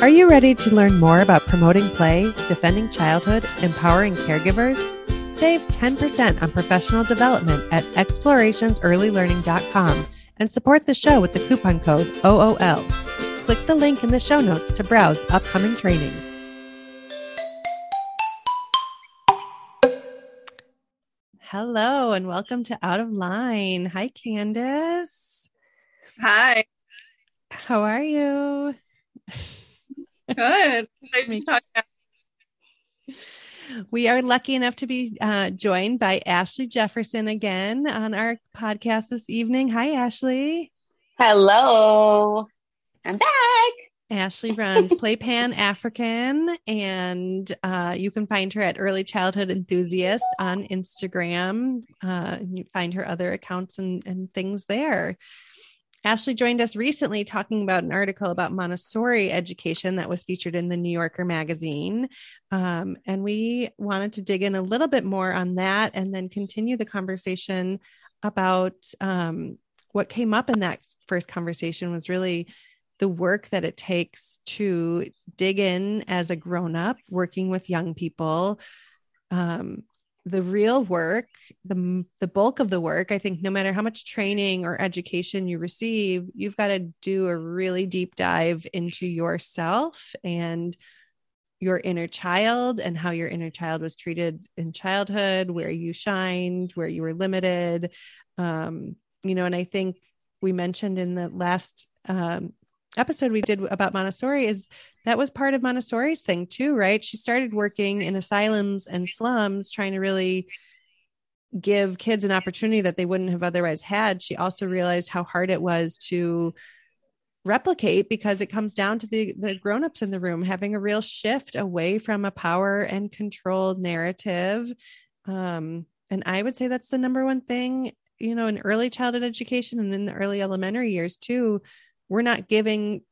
Are you ready to learn more about promoting play, defending childhood, empowering caregivers? Save 10% on professional development at explorationsearlylearning.com and support the show with the coupon code OOL. Click the link in the show notes to browse upcoming trainings. Hello and welcome to Out of Line. Hi, Candis. Hi. How are you? Good. We are lucky enough to be uh, joined by Ashley Jefferson again on our podcast this evening. Hi, Ashley. Hello. I'm back. Ashley runs Play Pan African, and uh, you can find her at Early Childhood Enthusiast on Instagram. Uh, you find her other accounts and, and things there. Ashley joined us recently talking about an article about Montessori education that was featured in the New Yorker magazine. Um, and we wanted to dig in a little bit more on that and then continue the conversation about um, what came up in that first conversation was really the work that it takes to dig in as a grown up, working with young people. Um, the real work, the the bulk of the work, I think no matter how much training or education you receive, you've got to do a really deep dive into yourself and your inner child and how your inner child was treated in childhood, where you shined, where you were limited. Um, you know, and I think we mentioned in the last um, episode we did about Montessori is that was part of Montessori's thing too, right? She started working in asylums and slums trying to really give kids an opportunity that they wouldn't have otherwise had. She also realized how hard it was to replicate because it comes down to the the grown-ups in the room having a real shift away from a power and controlled narrative. Um, and I would say that's the number one thing, you know, in early childhood education and in the early elementary years too we're not giving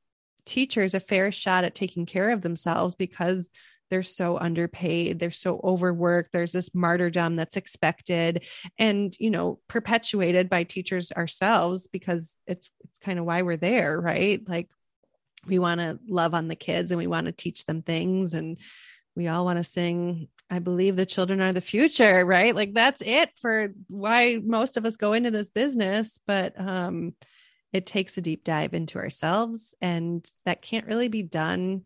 teachers a fair shot at taking care of themselves because they're so underpaid they're so overworked there's this martyrdom that's expected and you know perpetuated by teachers ourselves because it's it's kind of why we're there right? Like we want to love on the kids and we want to teach them things and we all want to sing i believe the children are the future right? Like that's it for why most of us go into this business but um it takes a deep dive into ourselves and that can't really be done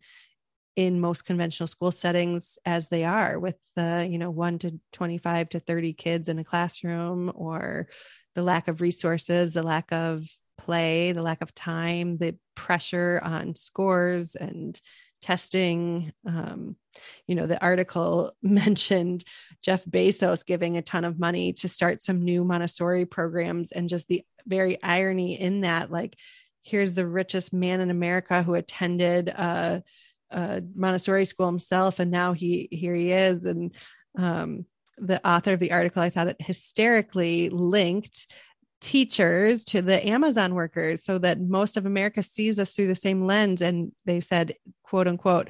in most conventional school settings as they are with the you know 1 to 25 to 30 kids in a classroom or the lack of resources the lack of play the lack of time the pressure on scores and testing um, you know the article mentioned jeff bezos giving a ton of money to start some new montessori programs and just the very irony in that like here's the richest man in america who attended a, a montessori school himself and now he here he is. And um, the author of the article i thought it hysterically linked teachers to the Amazon workers so that most of America sees us through the same lens. And they said, quote unquote,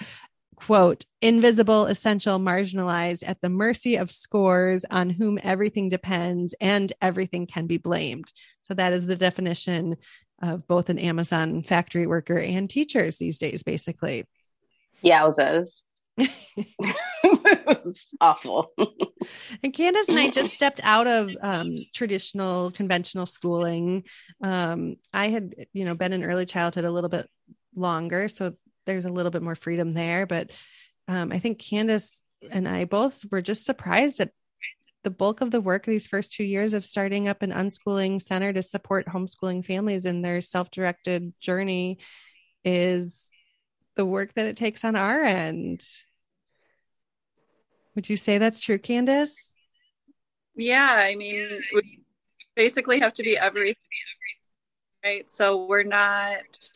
quote, invisible, essential, marginalized at the mercy of scores on whom everything depends and everything can be blamed. So that is the definition of both an Amazon factory worker and teachers these days, basically. Yowzas. awful. and Candis and I just stepped out of um, traditional conventional schooling. Um, I had, you know, been in early childhood a little bit longer, so there's a little bit more freedom there. But um, I think Candis and I both were just surprised at the bulk of the work these first two years of starting up an unschooling center to support homeschooling families in their self-directed journey is the work that it takes on our end. Would you say that's true, Candis? Yeah, I mean, we basically have to be everything, right? So we're not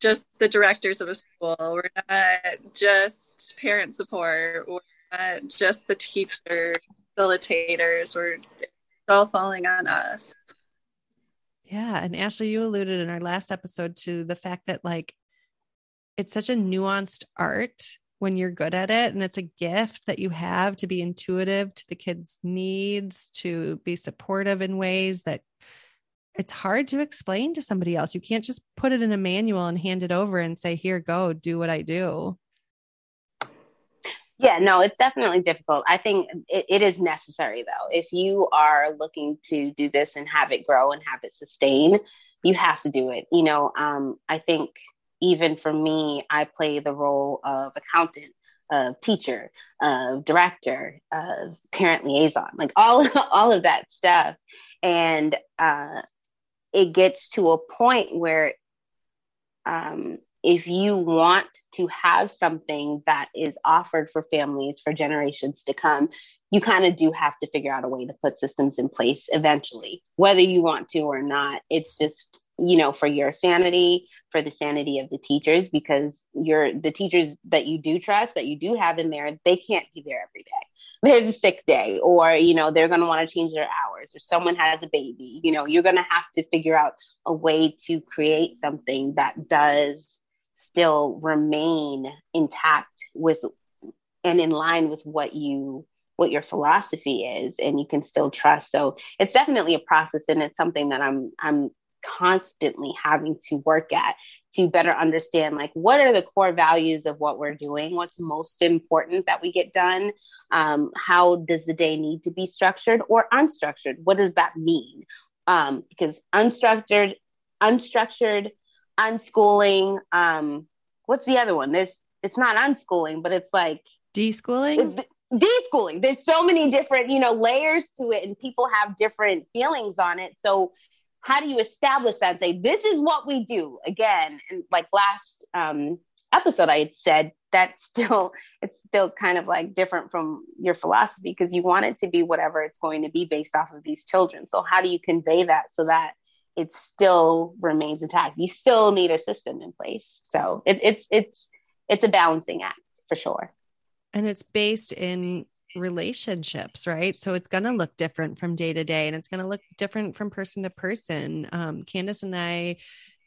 just the directors of a school, we're not just parent support, we're not just the teachers, facilitators, we're all falling on us. Yeah. And Ashley, you alluded in our last episode to the fact that, like, it's such a nuanced art when you're good at it and it's a gift that you have to be intuitive to the kids needs to be supportive in ways that it's hard to explain to somebody else. You can't just put it in a manual and hand it over and say, here, go do what I do. Yeah, no, it's definitely difficult. I think it, it is necessary though. If you are looking to do this and have it grow and have it sustain, you have to do it. You know, um, I think even for me, I play the role of accountant, of teacher, of director, of parent liaison, like all all of that stuff, and uh, it gets to a point where um, if you want to have something that is offered for families for generations to come, you kind of do have to figure out a way to put systems in place eventually, whether you want to or not. It's just, you know, for your sanity, for the sanity of the teachers, because you're the teachers that you do trust, that you do have in there, they can't be there every day. There's a sick day, or, you know, they're going to want to change their hours, or someone has a baby. You know, you're going to have to figure out a way to create something that does still remain intact with and in line with what you what your philosophy is and you can still trust so it's definitely a process and it's something that i'm i'm constantly having to work at to better understand like what are the core values of what we're doing what's most important that we get done um, how does the day need to be structured or unstructured what does that mean um, because unstructured unstructured unschooling. Um, what's the other one? There's it's not unschooling, but it's like deschooling. Deschooling. There's so many different, you know, layers to it, and people have different feelings on it. So, how do you establish that and say this is what we do? Again, and like last um, episode, I had said that still it's still kind of like different from your philosophy because you want it to be whatever it's going to be based off of these children. So, how do you convey that so that it still remains intact. You still need a system in place. So it, it's it's it's a balancing act for sure. And it's based in relationships, right? So it's going to look different from day to day, and it's going to look different from person to person. Um, Candis and I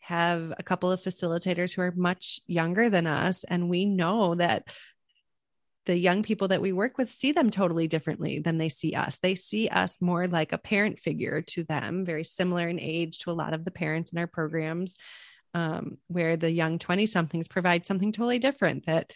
have a couple of facilitators who are much younger than us, and we know that the young people that we work with see them totally differently than they see us. They see us more like a parent figure to them, very similar in age to a lot of the parents in our programs, um, where the young 20 somethings provide something totally different that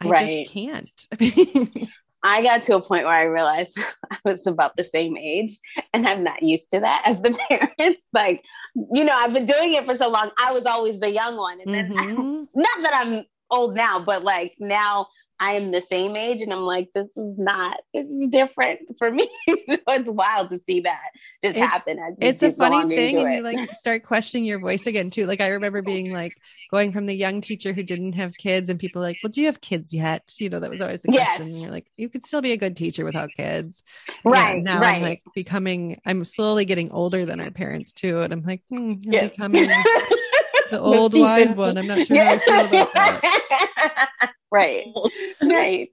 I right. just can't. I got to a point where I realized I was about the same age and I'm not used to that as the parents. Like, you know, I've been doing it for so long. I was always the young one. And then mm-hmm. I, not that I'm old now, but like now I am the same age and I'm like, this is not, this is different for me. it's wild to see that just it's, happen. As it's a funny thing. And you like start questioning your voice again too. Like I remember being like going from the young teacher who didn't have kids and people like, well, do you have kids yet? You know, that was always the yes. question. And you're like, you could still be a good teacher without kids. Right. Yeah, now right. I'm like becoming, I'm slowly getting older than our parents too. And I'm like, hmm, I'm yes. becoming the old wise one. I'm not sure how I feel about that. Right. right.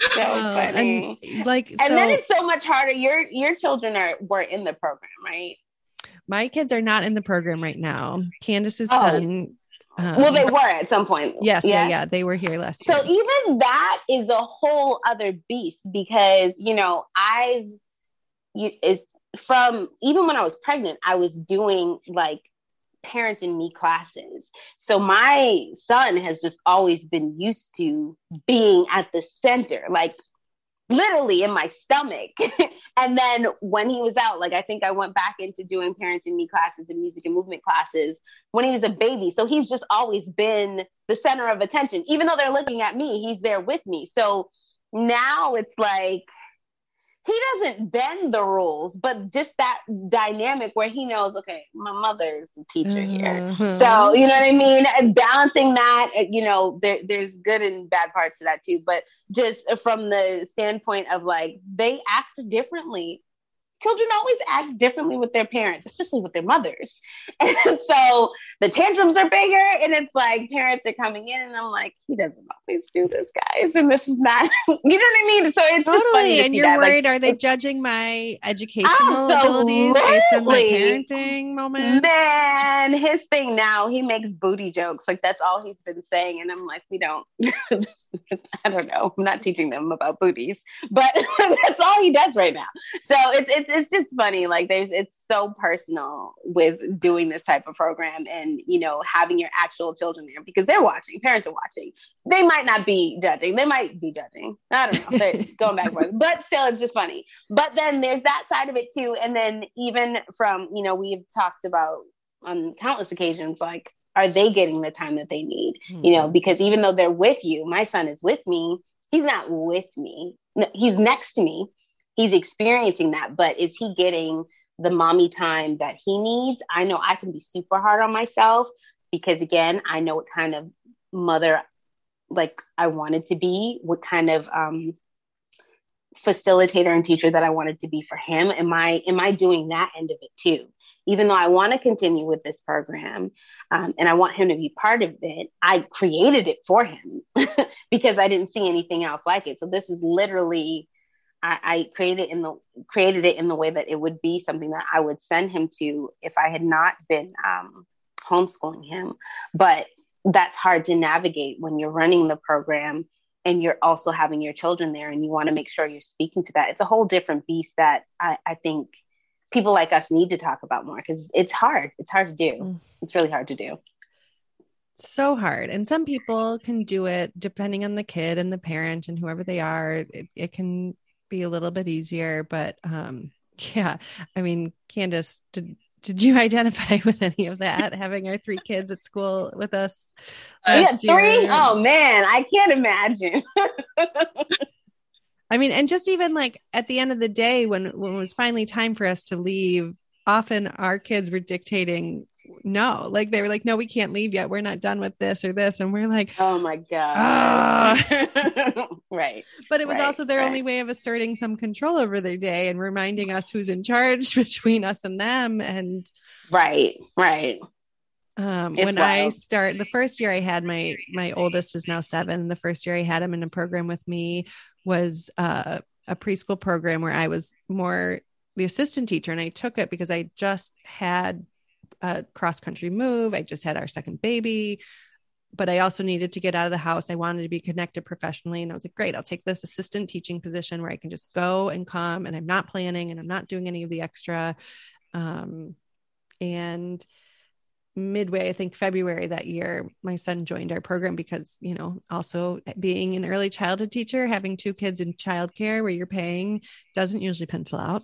So uh, funny. And, like, and so, then it's so much harder. Your your children are were in the program, right? My kids are not in the program right now. Candis's oh. son. Um, well, they were at some point. Yes, yes, yeah, yeah, they were here last so year. So even that is a whole other beast because you know I've you, is from even when I was pregnant, I was doing like parent in me classes. So my son has just always been used to being at the center, like literally in my stomach. and then when he was out, like I think I went back into doing parent in me classes and music and movement classes when he was a baby. So he's just always been the center of attention. Even though they're looking at me, he's there with me. So now it's like he doesn't bend the rules, but just that dynamic where he knows, okay, my mother is the teacher here. Mm-hmm. So, you know what I mean? And balancing that, uh, you know, there, there's good and bad parts to that too. But just from the standpoint of like, they act differently children always act differently with their parents, especially with their mothers. And so the tantrums are bigger, and it's like parents are coming in, and I'm like, he doesn't always do this, guys, and this is not, you know what I mean? So it's totally. just funny. and you're that. worried, like, are they judging my educational absolutely. abilities based on my parenting moment? Man, his thing now, he makes booty jokes. Like that's all he's been saying, and I'm like, we don't. I don't know. I'm not teaching them about booties, but that's all he does right now. So it's it's it's just funny. Like there's it's so personal with doing this type of program and you know having your actual children there because they're watching. Parents are watching. They might not be judging. They might be judging. I don't know. They're going back and forth, but still, it's just funny. But then there's that side of it too. And then even from you know we've talked about on countless occasions like are they getting the time that they need? Mm-hmm. you know hmm. because even though they're with you my son is with me. He's not with me. No, he's next to me. He's experiencing that but is he getting the mommy time that he needs? I know i can be super hard on myself because again i know what kind of mother like i wanted to be what kind of um facilitator and teacher that i wanted to be for him. Am i am i doing that end of it too even though I want to continue with this program um, and I want him to be part of it, I created it for him because I didn't see anything else like it. So this is literally I, I created in the created it in the way that it would be something that I would send him to if I had not been um, homeschooling him. But that's hard to navigate when you're running the program and you're also having your children there and you want to make sure you're speaking to that. It's a whole different beast that I, I think people like us need to talk about more because it's hard. It's hard to do. Mm. It's really hard to do. So hard. And some people can do it depending on the kid and the parent and whoever they are. It, it can be a little bit easier, but um, yeah. I mean, Candis, did did you identify with any of that? having our three kids at school with us? Yeah, three. Year? Oh man, I can't imagine. I mean, and just even like at the end of the day, when when it was finally time for us to leave, often our kids were dictating no like they were like no we can't leave yet we're not done with this or this and we're like oh my god ah. right but it was right, also their right. only way of asserting some control over their day and reminding us who's in charge between us and them and right right um, when. I start the first year I had my my oldest is now seven. The first year I had him in a program with me, was uh, a preschool program where I was more the assistant teacher, and I took it because I just had a cross country move. I just had our second baby, but I also needed to get out of the house. I wanted to be connected professionally, and I was like, great, I'll take this assistant teaching position where I can just go and come, and I'm not planning and I'm not doing any of the extra. Um, and midway, I think February that year, my son joined our program because, you know, also being an early childhood teacher, having two kids in childcare where you're paying doesn't usually pencil out.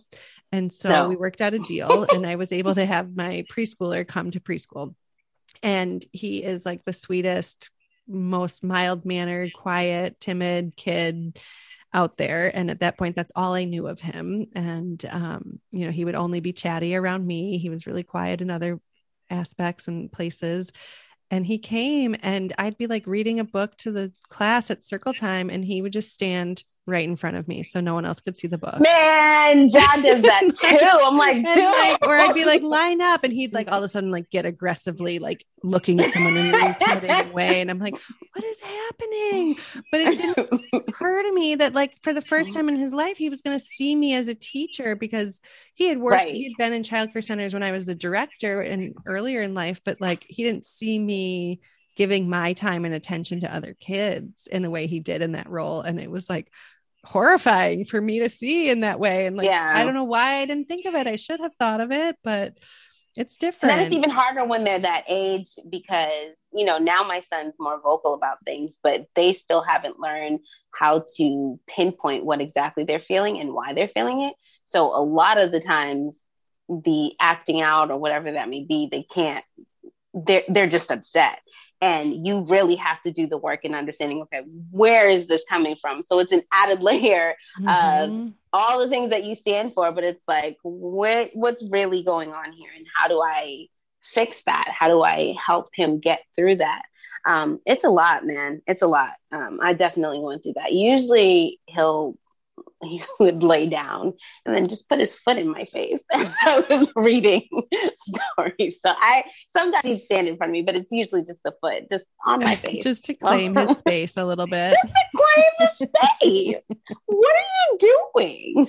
And so no. we worked out a deal and I was able to have my preschooler come to preschool. And he is like the sweetest, most mild mannered, quiet, timid kid out there. And at that point, that's all I knew of him. And, um, you know, he would only be chatty around me. He was really quiet in other aspects and places. And he came and I'd be like reading a book to the class at circle time and he would just stand right in front of me so no one else could see the book. Man, John does that too. I'm like, dude. Like, or I'd be like, line up. And he'd like all of a sudden like get aggressively like looking at someone in an intimidating way. And I'm like, what is happening? But it didn't occur to me that like for the first time in his life, he was going to see me as a teacher because he had worked, right. he had been in childcare centers when I was the director and earlier in life, but like he didn't see me giving my time and attention to other kids in the way he did in that role. And it was like horrifying for me to see in that way. And like, yeah. I don't know why I didn't think of it. I should have thought of it, but it's different. And it's even harder when they're that age because, you know, now my son's more vocal about things, but they still haven't learned how to pinpoint what exactly they're feeling and why they're feeling it. So a lot of the times, the acting out or whatever that may be, they can't they're they're just upset and you really have to do the work in understanding okay where is this coming from? So it's an added layer mm-hmm. of all the things that you stand for but it's like what what's really going on here? And how do i fix that? How do i help him get through that? Um, it's a lot man. It's a lot. Um, i definitely went through that. Usually he'll he would lay down and then just put his foot in my face as I was reading stories. So I sometimes he'd stand in front of me, but it's usually just the foot, just on my face. just to claim his space a little bit. Just to claim his space. what are you doing?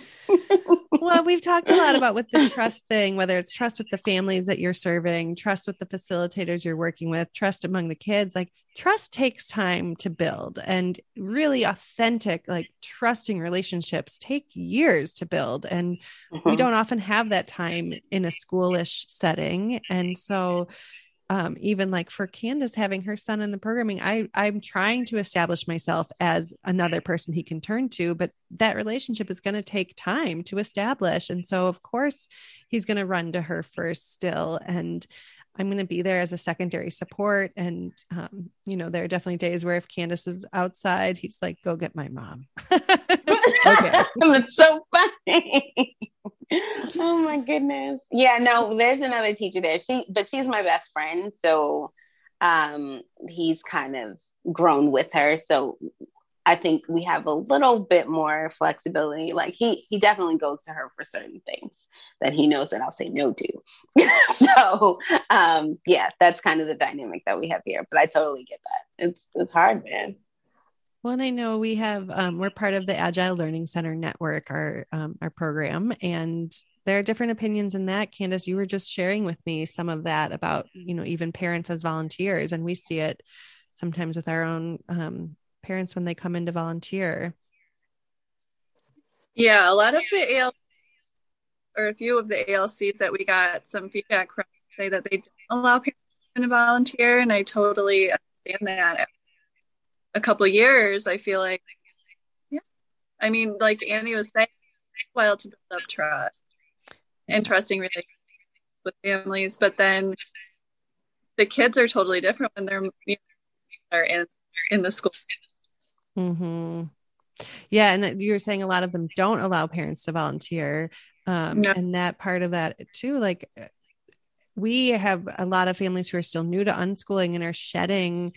well, we've talked a lot about with the trust thing, whether it's trust with the families that you're serving, trust with the facilitators you're working with, trust among the kids. Like trust takes time to build and really authentic like trusting relationships take years to build and mm-hmm. we don't often have that time in a schoolish setting and so um, even like for Candis having her son in the programming, I I'm trying to establish myself as another person he can turn to, but that relationship is going to take time to establish, and so of course he's going to run to her first still, and I'm going to be there as a secondary support. And, um, you know, there are definitely days where if Candis is outside, he's like, go get my mom. okay. That's so funny. oh my goodness. Yeah, no, there's another teacher there. She, but she's my best friend. So um, he's kind of grown with her. So I think we have a little bit more flexibility. Like he he definitely goes to her for certain things that he knows that I'll say no to. so um yeah, that's kind of the dynamic that we have here. But I totally get that. It's it's hard, man. Well, and I know we have um, we're part of the Agile Learning Center network, our um, our program, and there are different opinions in that. Candis, you were just sharing with me some of that about you know even parents as volunteers, and we see it sometimes with our own um, parents when they come in to volunteer? Yeah, a lot of the AL or a few of the ALCs that we got some feedback from say that they don't allow parents to volunteer, and I totally understand that. A couple years, I feel like, yeah. I mean, like Annie was saying, a while to build up trust and trusting relationships with families, but then the kids are totally different when they're you know, are in in the school Mm-hmm. Yeah, and you were saying a lot of them don't allow parents to volunteer, um, no. and that part of that too. Like we have a lot of families who are still new to unschooling and are shedding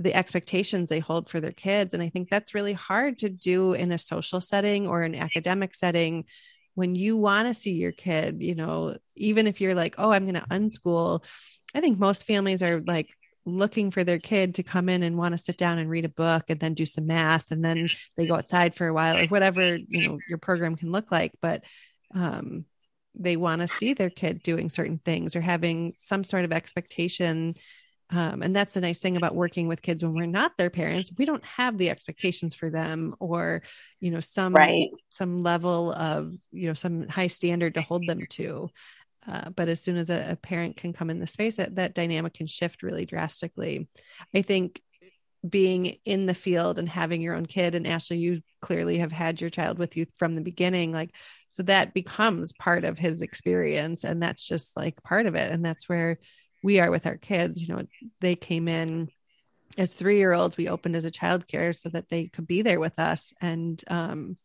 the expectations they hold for their kids, and I think that's really hard to do in a social setting or an academic setting when you want to see your kid. You know, even if you're like, oh, I'm going to unschool. I think most families are like looking for their kid to come in and want to sit down and read a book and then do some math and then they go outside for a while or whatever you know your program can look like but um, they want to see their kid doing certain things or having some sort of expectation um, and that's the nice thing about working with kids when we're not their parents we don't have the expectations for them or you know some right. some level of you know some high standard to hold them to uh, but as soon as a, a, parent can come in the space, that, that dynamic can shift really drastically. I think being in the field and having your own kid, and Ashley, you clearly have had your child with you from the beginning. Like, so that becomes part of his experience. And that's just like part of it. And that's where we are with our kids. You know, they came in as three year olds, we opened as a childcare so that they could be there with us. And, um,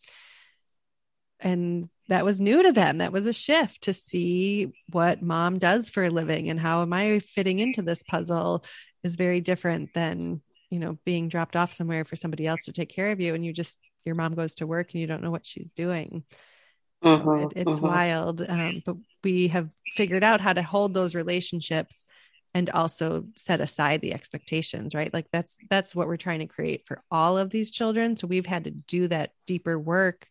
and that was new to them. That was a shift to see what mom does for a living and how am I fitting into this puzzle is very different than, you know, being dropped off somewhere for somebody else to take care of you and you just your mom goes to work and you don't know what she's doing. Uh-huh, so it, it's uh-huh. wild. Um, but we have figured out how to hold those relationships and also set aside the expectations right like that's that's what we're trying to create for all of these children so we've had to do that deeper work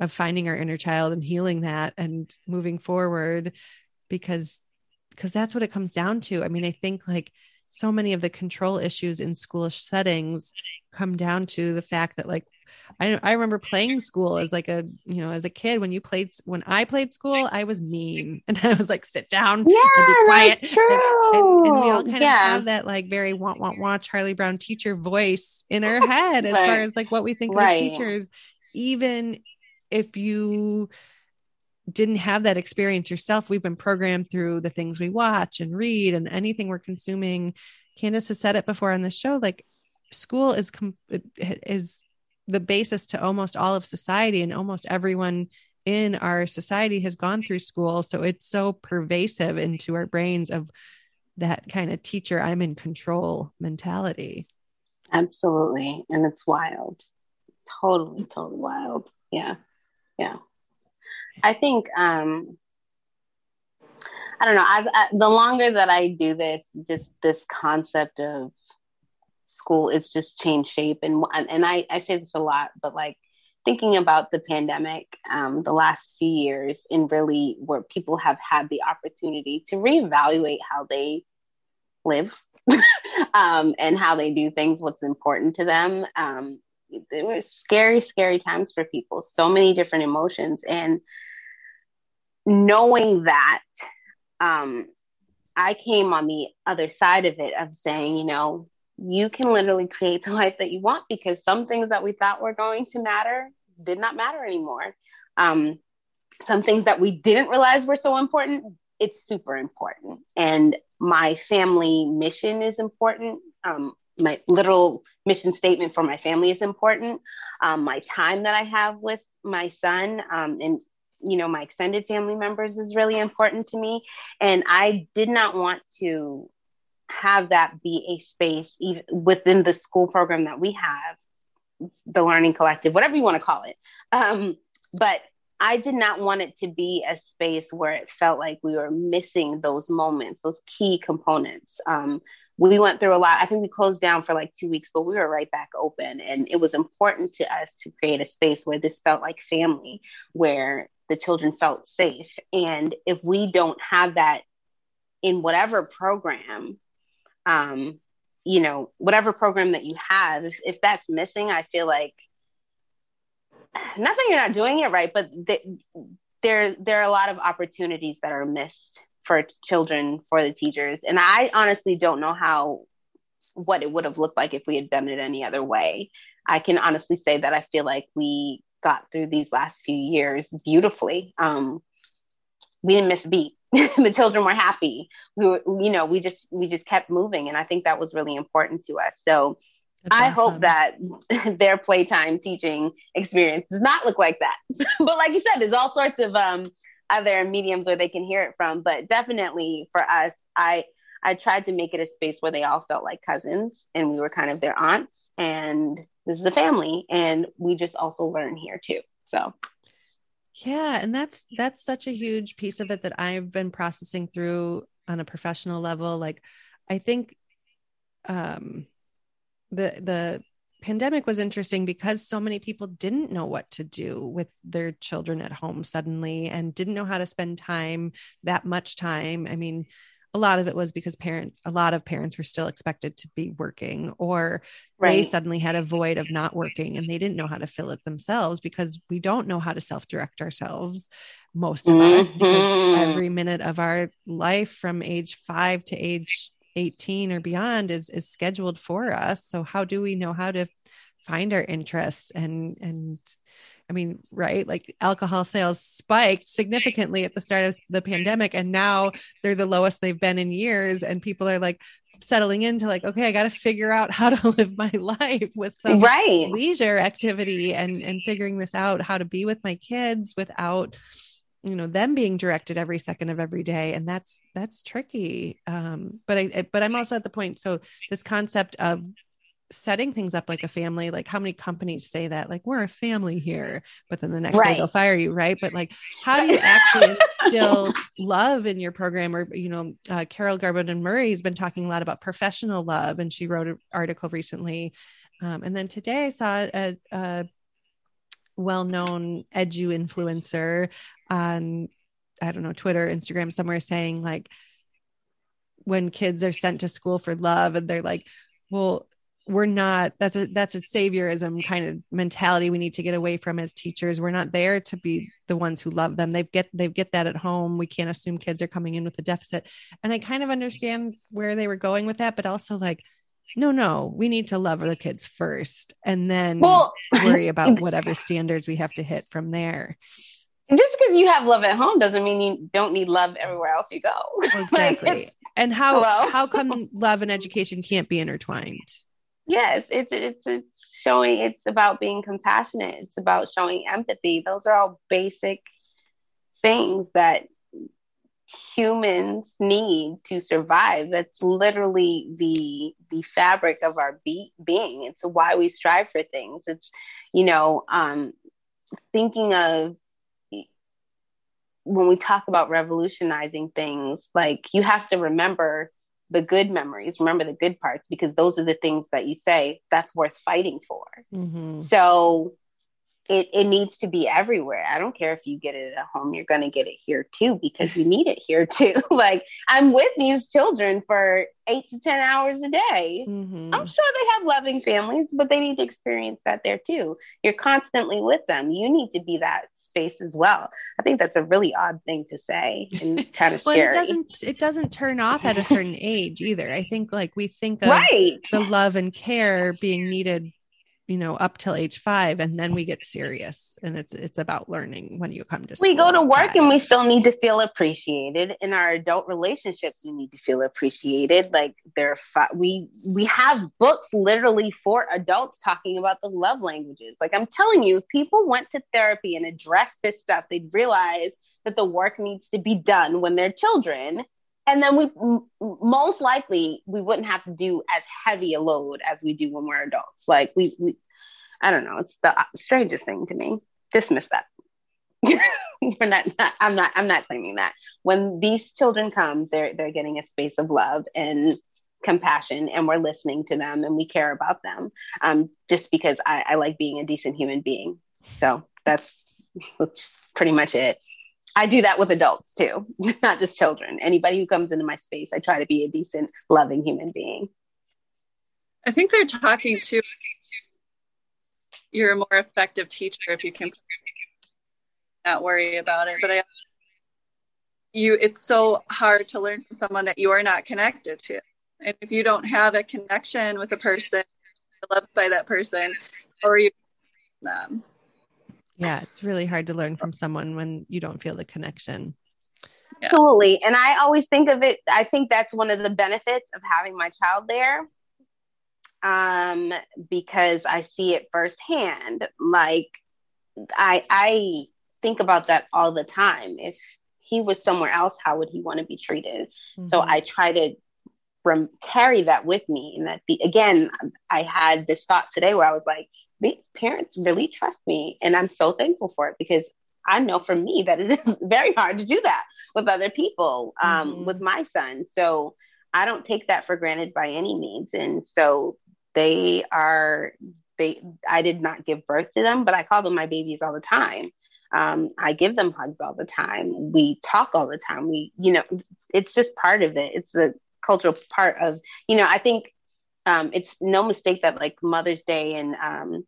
of finding our inner child and healing that and moving forward because because that's what it comes down to i mean i think like so many of the control issues in schoolish settings come down to the fact that like I, I remember playing school as like a you know as a kid when you played when I played school I was mean and I was like sit down yeah and be quiet that's true and, and, and we all kind yeah. of have that like very want want want Charlie Brown teacher voice in our head as right. far as like what we think right. as teachers even if you didn't have that experience yourself, we've been programmed through the things we watch and read and anything we're consuming. Candace has said it before on the show, like school is com- is the basis to almost all of society and almost everyone in our society has gone through school. So it's so pervasive into our brains of that kind of teacher, I'm in control mentality. Absolutely. And it's wild. Totally, totally wild. Yeah yeah i think um i don't know I've, I, the longer that i do this just this concept of school it's just changed shape and and i i say this a lot but like thinking about the pandemic um, the last few years and really where people have had the opportunity to reevaluate how they live um, and how they do things, what's important to them. Um, it was scary, scary times for people, so many different emotions. And knowing that, um, I came on the other side of it of saying, you know, you can literally create the life that you want because some things that we thought were going to matter did not matter anymore. Um, some things that we didn't realize were so important, it's super important. And my family mission is important. Um, my literal mission statement for my family is important. Um, my time that I have with my son um, and you know my extended family members is really important to me, and I did not want to have that be a space even within the school program that we have, the Learning Collective, whatever you want to call it. Um, but I did not want it to be a space where it felt like we were missing those moments, those key components. Um, we went through a lot. I think we closed down for like two weeks, but we were right back open. And it was important to us to create a space where this felt like family, where the children felt safe. And if we don't have that in whatever program, um, you know, whatever program that you have, if, if that's missing, I feel like not that you're not doing it right, but th- there there are a lot of opportunities that are missed for children for the teachers, and I honestly don't know how what it would have looked like if we had done it any other way. I can honestly say that I feel like we got through these last few years beautifully. Um, we didn't miss a beat. the children were happy. We were, you know, we just we just kept moving, and I think that was really important to us. So that's I awesome. hope that their playtime teaching experience does not look like that. but like you said, there's all sorts of um, other mediums where they can hear it from. But definitely for us, I I tried to make it a space where they all felt like cousins and we were kind of their aunts. And this is a family, and we just also learn here too. So yeah, and that's that's such a huge piece of it that I've been processing through on a professional level. Like I think um the the pandemic was interesting because so many people didn't know what to do with their children at home suddenly and didn't know how to spend time that much time i mean a lot of it was because parents a lot of parents were still expected to be working or right. they suddenly had a void of not working and they didn't know how to fill it themselves because we don't know how to self-direct ourselves most of mm-hmm. us because every minute of our life from age 5 to age 18 or beyond is is scheduled for us so how do we know how to find our interests and and I mean, right? Like alcohol sales spiked significantly at the start of the pandemic, and now they're the lowest they've been in years. And people are like settling into like, okay, I got to figure out how to live my life with some right. leisure activity and and figuring this out, how to be with my kids without you know them being directed every second of every day and that's that's tricky. Um but i but i'm also at the point so this concept of setting things up like a family like how many companies say that like we're a family here but then the next right. day they'll fire you right? But like how do you actually instill love in your program? Or you know uh, carol garbo murray has been talking a lot about professional love and she wrote an article recently. Um, and then today i saw a, a well-known edu influencer on I don't know Twitter, Instagram, somewhere saying like when kids are sent to school for love and they're like, well, we're not that's a that's a saviorism kind of mentality we need to get away from as teachers. We're not there to be the ones who love them. They get they get that at home. We can't assume kids are coming in with a deficit. And i kind of understand where they were going with that but also like no no we need to love the kids first and then well, worry about whatever standards we have to hit from there just because you have love at home doesn't mean you don't need love everywhere else you go. Exactly. Like and how hello? how come love and education can't be intertwined? Yes it's, it's it's showing it's about being compassionate. It's about showing empathy. Those are all basic things that humans need to survive. That's literally the the fabric of our be- being. It's why we strive for things. It's you know um thinking of when we talk about revolutionizing things like you have to remember the good memories remember the good parts because those are the things that you say that's worth fighting for mm-hmm. so it, it needs to be everywhere. I don't care if you get it at home, you're going to get it here too, because you need it here too. like I'm with these children for eight to 10 hours a day. Mm-hmm. I'm sure they have loving families, but they need to experience that there too. You're constantly with them. You need to be that space as well. I think that's a really odd thing to say and kind of well, scary. It doesn't, it doesn't turn off at a certain age either. I think like we think of right. the love and care being needed you know up till age five and then we get serious and it's it's about learning when you come to we go to work and we still need to feel appreciated. In our adult relationships we need to feel appreciated. Like there we we have books literally for adults talking about the love languages. Like i'm telling you if people went to therapy and addressed this stuff they'd realize that the work needs to be done when they're children and then we most likely we wouldn't have to do as heavy a load as we do when we're adults. Like we, we i don't know. It's the strangest thing to me. Dismiss that. We're not, not, i'm not i'm not claiming that. When these children come they're they're getting a space of love and compassion and we're listening to them and we care about them um, just because I, I like being a decent human being. So that's that's pretty much it I do that with adults too, not just children. Anybody who comes into my space, I try to be a decent, loving human being. I think they're talking to you're a more effective teacher if you can not worry about it. But I you it's so hard to learn from someone that you are not connected to. And if you don't have a connection with a person, loved by that person, or you um, yeah it's really hard to learn from someone when you don't feel the connection yeah. Totally. And I always think of it, I think that's one of the benefits of having my child there. Um, because I see it firsthand. Like I I think about that all the time. If he was somewhere else, how would he want to be treated? Mm-hmm. So I try to rem- carry that with me. And that the again, I had this thought today where I was like, these parents really trust me. And I'm so thankful for it because I know for me that it is very hard to do that with other people, um, mm-hmm. with my son. So I don't take that for granted by any means. And so they are, they, I did not give birth to them, but I call them my babies all the time. Um, I give them hugs all the time. We talk all the time. We, you know, it's just part of it. It's the cultural part of, you know, I think um, it's no mistake that like Mother's Day and um,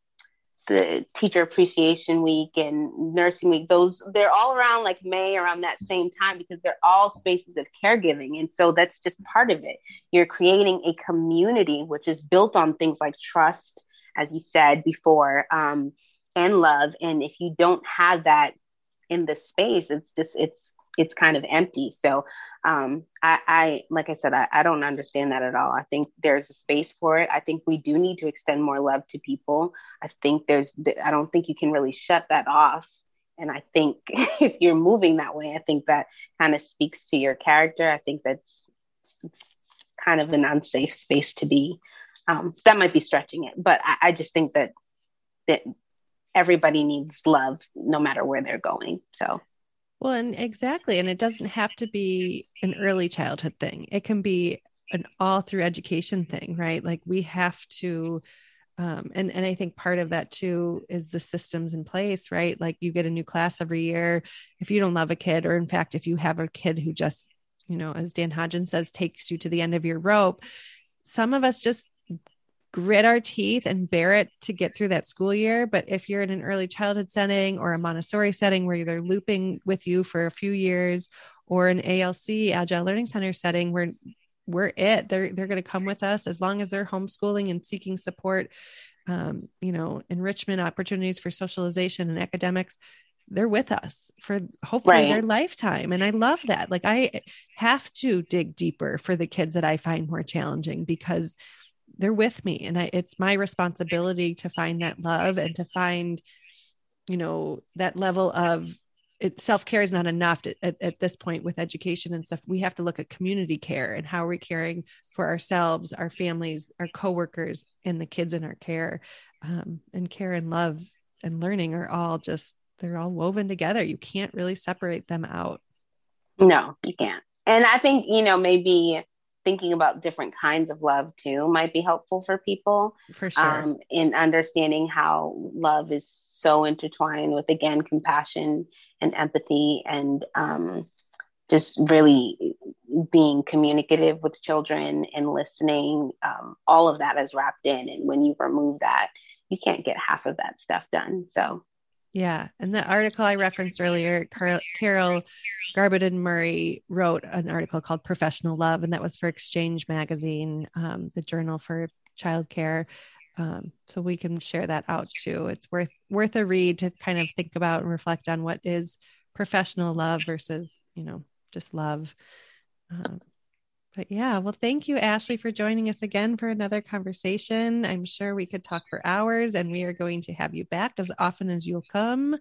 the Teacher Appreciation Week and Nursing Week, those they're all around like May around that same time because they're all spaces of caregiving. And so that's just part of it. You're creating a community which is built on things like trust, as you said before, um, and love. And if you don't have that in the space, it's just it's it's kind of empty. So um, I, I, like I said, I, I don't understand that at all. I think there's a space for it. I think we do need to extend more love to people. I think there's, I don't think you can really shut that off. And I think if you're moving that way, I think that kind of speaks to your character. I think that's kind of an unsafe space to be. Um, that might be stretching it, but I, I just think that that everybody needs love no matter where they're going. So well, and exactly. And it doesn't have to be an early childhood thing, it can be an all through education thing, right? Like we have to. Um, and and I think part of that too is the systems in place, right? Like you get a new class every year. If you don't love a kid, or in fact, if you have a kid who just, you know, as Dan Hodgins says, takes you to the end of your rope, some of us just grit our teeth and bear it to get through that school year. But if you're in an early childhood setting or a Montessori setting where they're looping with you for a few years, or an ALC Agile Learning Center setting where we're it, they're they're going to come with us as long as they're homeschooling and seeking support, um, you know, enrichment opportunities for socialization and academics. They're with us for hopefully right. their lifetime. And I love that. Like I have to dig deeper for the kids that I find more challenging because they're with me and I, it's my responsibility to find that love and to find you know that level of it, self-care is not enough to, at, at, this point with education and stuff. We have to look at community care and how we're caring for ourselves our families our coworkers and the kids in our care. Um, and care and love and learning are all just they're all woven together. You can't really separate them out. No you can't. And i think you know maybe thinking about different kinds of love too might be helpful for people. For sure. Um, in understanding how love is so intertwined with, again, compassion and empathy and um, just really being communicative with children and listening. Um, all of that is wrapped in. And when you remove that, you can't get half of that stuff done. So, yeah. And the article I referenced earlier, Carol, Carol Garboden Murray wrote an article called Professional Love, and that was for Exchange Magazine, um, the journal for childcare. Um, so we can share that out too. It's worth worth a read to kind of think about and reflect on what is professional love versus, you know, just love. Um, but yeah, well, thank you, Ashley, for joining us again for another conversation. I'm sure we could talk for hours, and we are going to have you back as often as you'll come.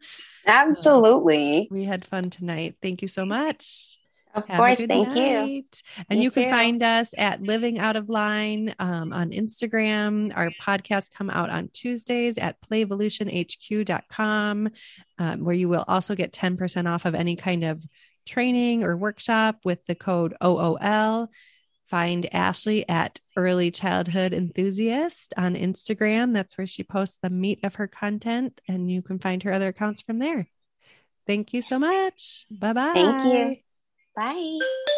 Absolutely. Uh, we had fun tonight. Thank you so much. Of have course, thank night. you. And you, you can find us at Living Out of Line um, on Instagram. Our podcasts come out on Tuesdays at playvolutionhq.com, um, where you will also get 10% off of any kind of training or workshop with the code OOL. Find Ashley at Early Childhood Enthusiast on Instagram. That's where she posts the meat of her content, and you can find her other accounts from there. Thank you so much. Bye bye. Thank you. Bye.